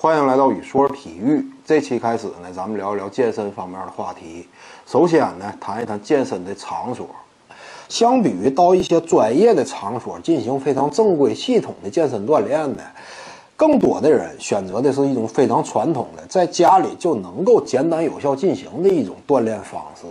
欢迎来到宇说体育。这期开始呢，咱们聊一聊健身方面的话题。首先呢，谈一谈健身的场所。相比于到一些专业的场所进行非常正规系统的健身锻炼呢，更多的人选择的是一种非常传统的，在家里就能够简单有效进行的一种锻炼方式。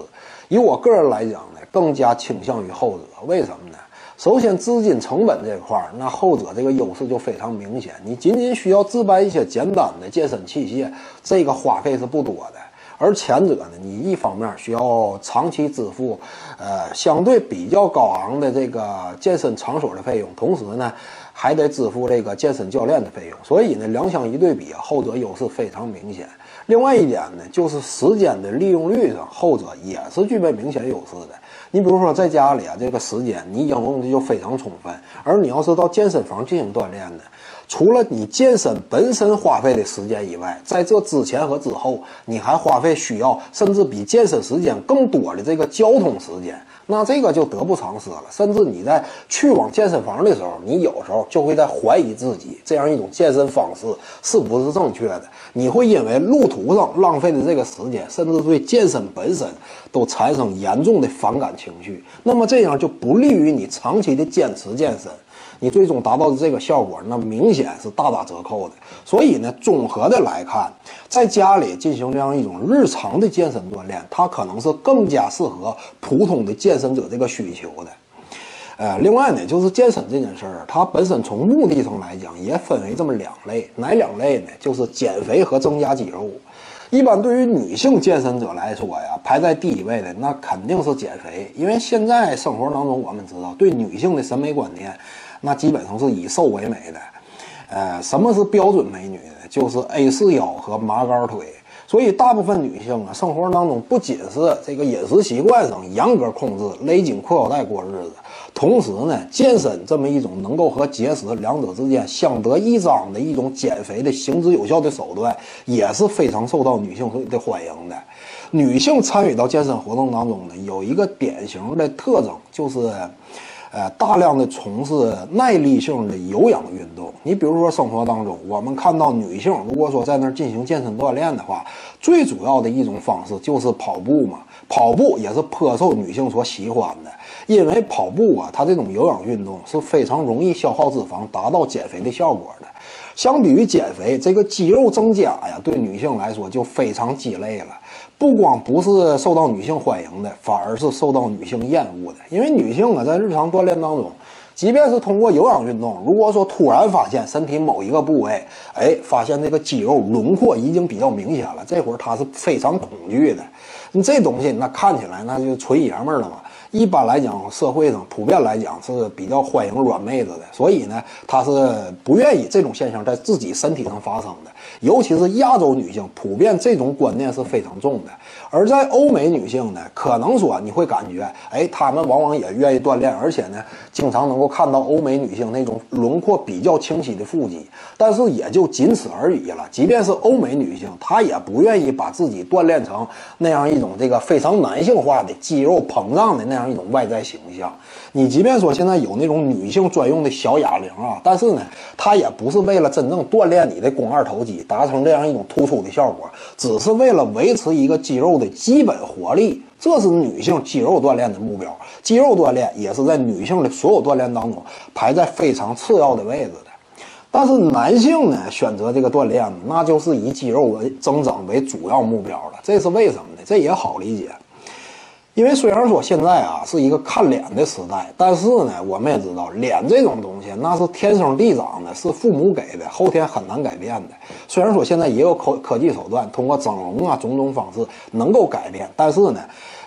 以我个人来讲呢，更加倾向于后者。为什么呢？首先，资金成本这块儿，那后者这个优势就非常明显。你仅仅需要置办一些简单的健身器械，这个花费是不多的。而前者呢，你一方面需要长期支付，呃，相对比较高昂的这个健身场所的费用，同时呢，还得支付这个健身教练的费用。所以呢，两相一对比啊，后者优势非常明显。另外一点呢，就是时间的利用率上，后者也是具备明显优势的。你比如说在家里啊，这个时间你应用的就非常充分，而你要是到健身房进行锻炼呢，除了你健身本身花费的时间以外，在这之前和之后，你还花费需要甚至比健身时间更多的这个交通时间。那这个就得不偿失了，甚至你在去往健身房的时候，你有时候就会在怀疑自己这样一种健身方式是不是正确的。你会因为路途上浪费的这个时间，甚至对健身本身都产生严重的反感情绪。那么这样就不利于你长期的坚持健身。你最终达到的这个效果，那明显是大打折扣的。所以呢，综合的来看，在家里进行这样一种日常的健身锻炼，它可能是更加适合普通的健身者这个需求的。呃，另外呢，就是健身这件事儿，它本身从目的上来讲，也分为这么两类，哪两类呢？就是减肥和增加肌肉。一般对于女性健身者来说呀，排在第一位的那肯定是减肥，因为现在生活当中我们知道，对女性的审美观念。那基本上是以瘦为美的，呃，什么是标准美女呢？就是 A 四腰和麻杆腿。所以大部分女性啊，生活当中不仅是这个饮食习惯上严格控制，勒紧裤腰带过日子，同时呢，健身这么一种能够和节食两者之间相得益彰的一种减肥的行之有效的手段，也是非常受到女性的欢迎的。女性参与到健身活动当中呢，有一个典型的特征就是。呃，大量的从事耐力性的有氧运动。你比如说，生活当中我们看到女性，如果说在那儿进行健身锻炼的话，最主要的一种方式就是跑步嘛。跑步也是颇受女性所喜欢的，因为跑步啊，它这种有氧运动是非常容易消耗脂肪，达到减肥的效果的。相比于减肥，这个肌肉增加呀，对女性来说就非常鸡肋了。不光不是受到女性欢迎的，反而是受到女性厌恶的。因为女性啊，在日常锻炼当中，即便是通过有氧运动，如果说突然发现身体某一个部位，哎，发现这个肌肉轮廓已经比较明显了，这会儿她是非常恐惧的。你这东西，那看起来那就纯爷们儿了嘛。一般来讲，社会上普遍来讲是比较欢迎软妹子的，所以呢，他是不愿意这种现象在自己身体上发生的。尤其是亚洲女性，普遍这种观念是非常重的。而在欧美女性呢，可能说你会感觉，哎，她们往往也愿意锻炼，而且呢，经常能够看到欧美女性那种轮廓比较清晰的腹肌。但是也就仅此而已了。即便是欧美女性，她也不愿意把自己锻炼成那样一种这个非常男性化的肌肉膨胀的那样一种外在形象。你即便说现在有那种女性专用的小哑铃啊，但是呢，它也不是为了真正锻炼你的肱二头肌，达成这样一种突出的效果，只是为了维持一个肌肉的基本活力，这是女性肌肉锻炼的目标。肌肉锻炼也是在女性的所有锻炼当中排在非常次要的位置的。但是男性呢，选择这个锻炼，那就是以肌肉为增长为主要目标了。这是为什么呢？这也好理解。因为虽然说现在啊是一个看脸的时代，但是呢，我们也知道脸这种东西那是天生地长的，是父母给的，后天很难改变的。虽然说现在也有科科技手段，通过整容啊种种方式能够改变，但是呢，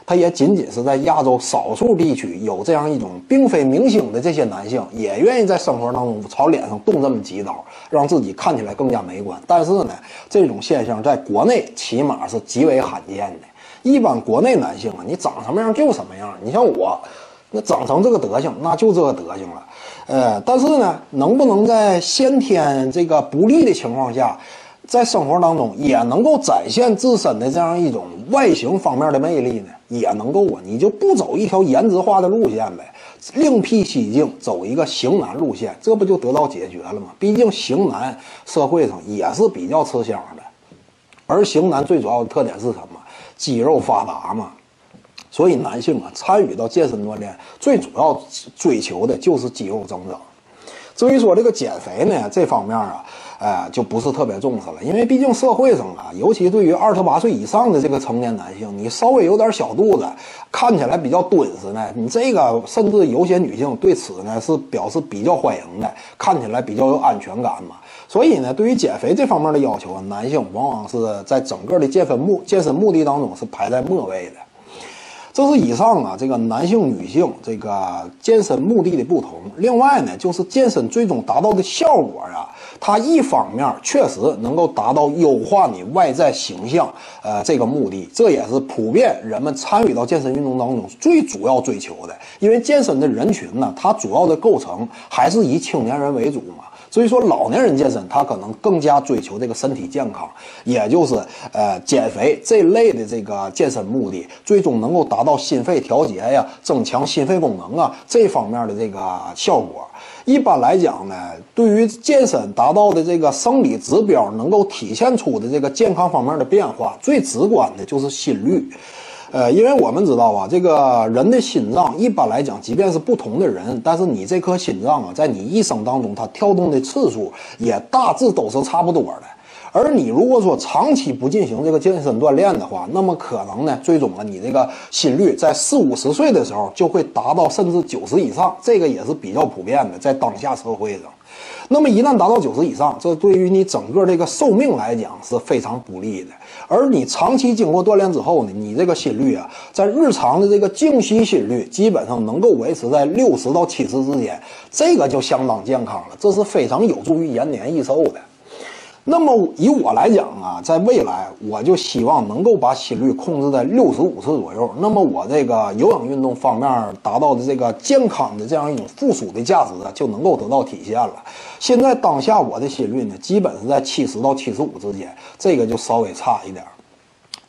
它也仅仅是在亚洲少数地区有这样一种并非明星的这些男性，也愿意在生活当中朝脸上动这么几刀，让自己看起来更加美观。但是呢，这种现象在国内起码是极为罕见的。一般国内男性啊，你长什么样就什么样。你像我，那长成这个德行，那就这个德行了。呃，但是呢，能不能在先天这个不利的情况下，在生活当中也能够展现自身的这样一种外形方面的魅力呢？也能够啊，你就不走一条颜值化的路线呗，另辟蹊径，走一个型男路线，这不就得到解决了吗？毕竟型男社会上也是比较吃香的，而型男最主要的特点是什么？肌肉发达嘛。所以男性啊，参与到健身锻炼，最主要追求的就是肌肉增长。至于说这个减肥呢，这方面啊，哎，就不是特别重视了，因为毕竟社会上啊，尤其对于二十八岁以上的这个成年男性，你稍微有点小肚子，看起来比较敦实呢，你这个甚至有些女性对此呢是表示比较欢迎的，看起来比较有安全感嘛。所以呢，对于减肥这方面的要求啊，男性往往是在整个的健身目健身目的当中是排在末位的。这是以上啊，这个男性、女性这个健身目的的不同。另外呢，就是健身最终达到的效果啊，它一方面确实能够达到优化你外在形象，呃，这个目的，这也是普遍人们参与到健身运动当中最主要追求的。因为健身的人群呢，它主要的构成还是以青年人为主嘛。所以说，老年人健身，他可能更加追求这个身体健康，也就是呃减肥这类的这个健身目的，最终能够达到心肺调节呀、增强心肺功能啊这方面的这个效果。一般来讲呢，对于健身达到的这个生理指标能够体现出的这个健康方面的变化，最直观的就是心率。呃，因为我们知道啊，这个人的心脏一般来讲，即便是不同的人，但是你这颗心脏啊，在你一生当中它跳动的次数也大致都是差不多的。而你如果说长期不进行这个健身锻炼的话，那么可能呢，最终啊，你这个心率在四五十岁的时候就会达到甚至九十以上，这个也是比较普遍的，在当下社会上。那么一旦达到九十以上，这对于你整个这个寿命来讲是非常不利的。而你长期经过锻炼之后呢，你这个心率啊，在日常的这个静息心率基本上能够维持在六十到七十之间，这个就相当健康了，这是非常有助于延年益寿的。那么以我来讲啊，在未来我就希望能够把心率控制在六十五次左右。那么我这个有氧运动方面达到的这个健康的这样一种附属的价值啊，就能够得到体现了。现在当下我的心率呢，基本是在七十到七十五之间，这个就稍微差一点。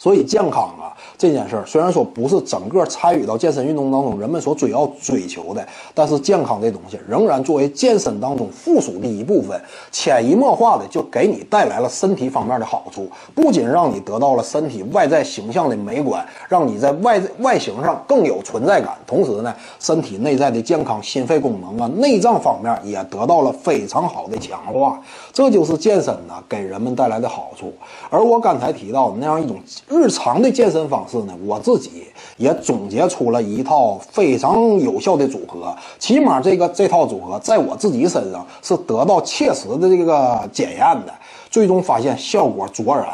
所以健康啊这件事儿，虽然说不是整个参与到健身运动当中人们所追要追求的，但是健康这东西仍然作为健身当中附属的一部分，潜移默化的就给你带来了身体方面的好处。不仅让你得到了身体外在形象的美观，让你在外外形上更有存在感，同时呢，身体内在的健康、心肺功能啊、内脏方面也得到了非常好的强化。这就是健身呢给人们带来的好处。而我刚才提到的那样一种。日常的健身方式呢，我自己也总结出了一套非常有效的组合。起码这个这套组合在我自己身上是得到切实的这个检验的，最终发现效果卓然。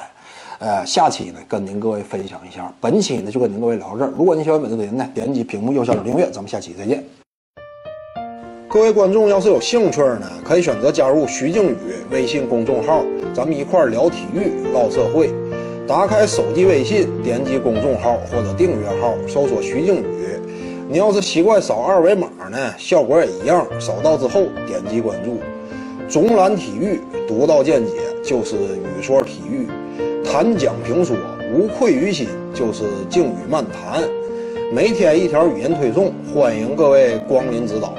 呃，下期呢跟您各位分享一下，本期呢就跟您各位聊到这儿。如果你喜欢本视频呢，点击屏幕右下角订阅，咱们下期再见。各位观众要是有兴趣呢，可以选择加入徐静宇微信公众号，咱们一块聊体育、唠社会。打开手机微信，点击公众号或者订阅号，搜索徐静宇。你要是习惯扫二维码呢，效果也一样。扫到之后点击关注。总览体育，独到见解就是语说体育，谈讲评说无愧于心就是静语漫谈。每天一条语音推送，欢迎各位光临指导。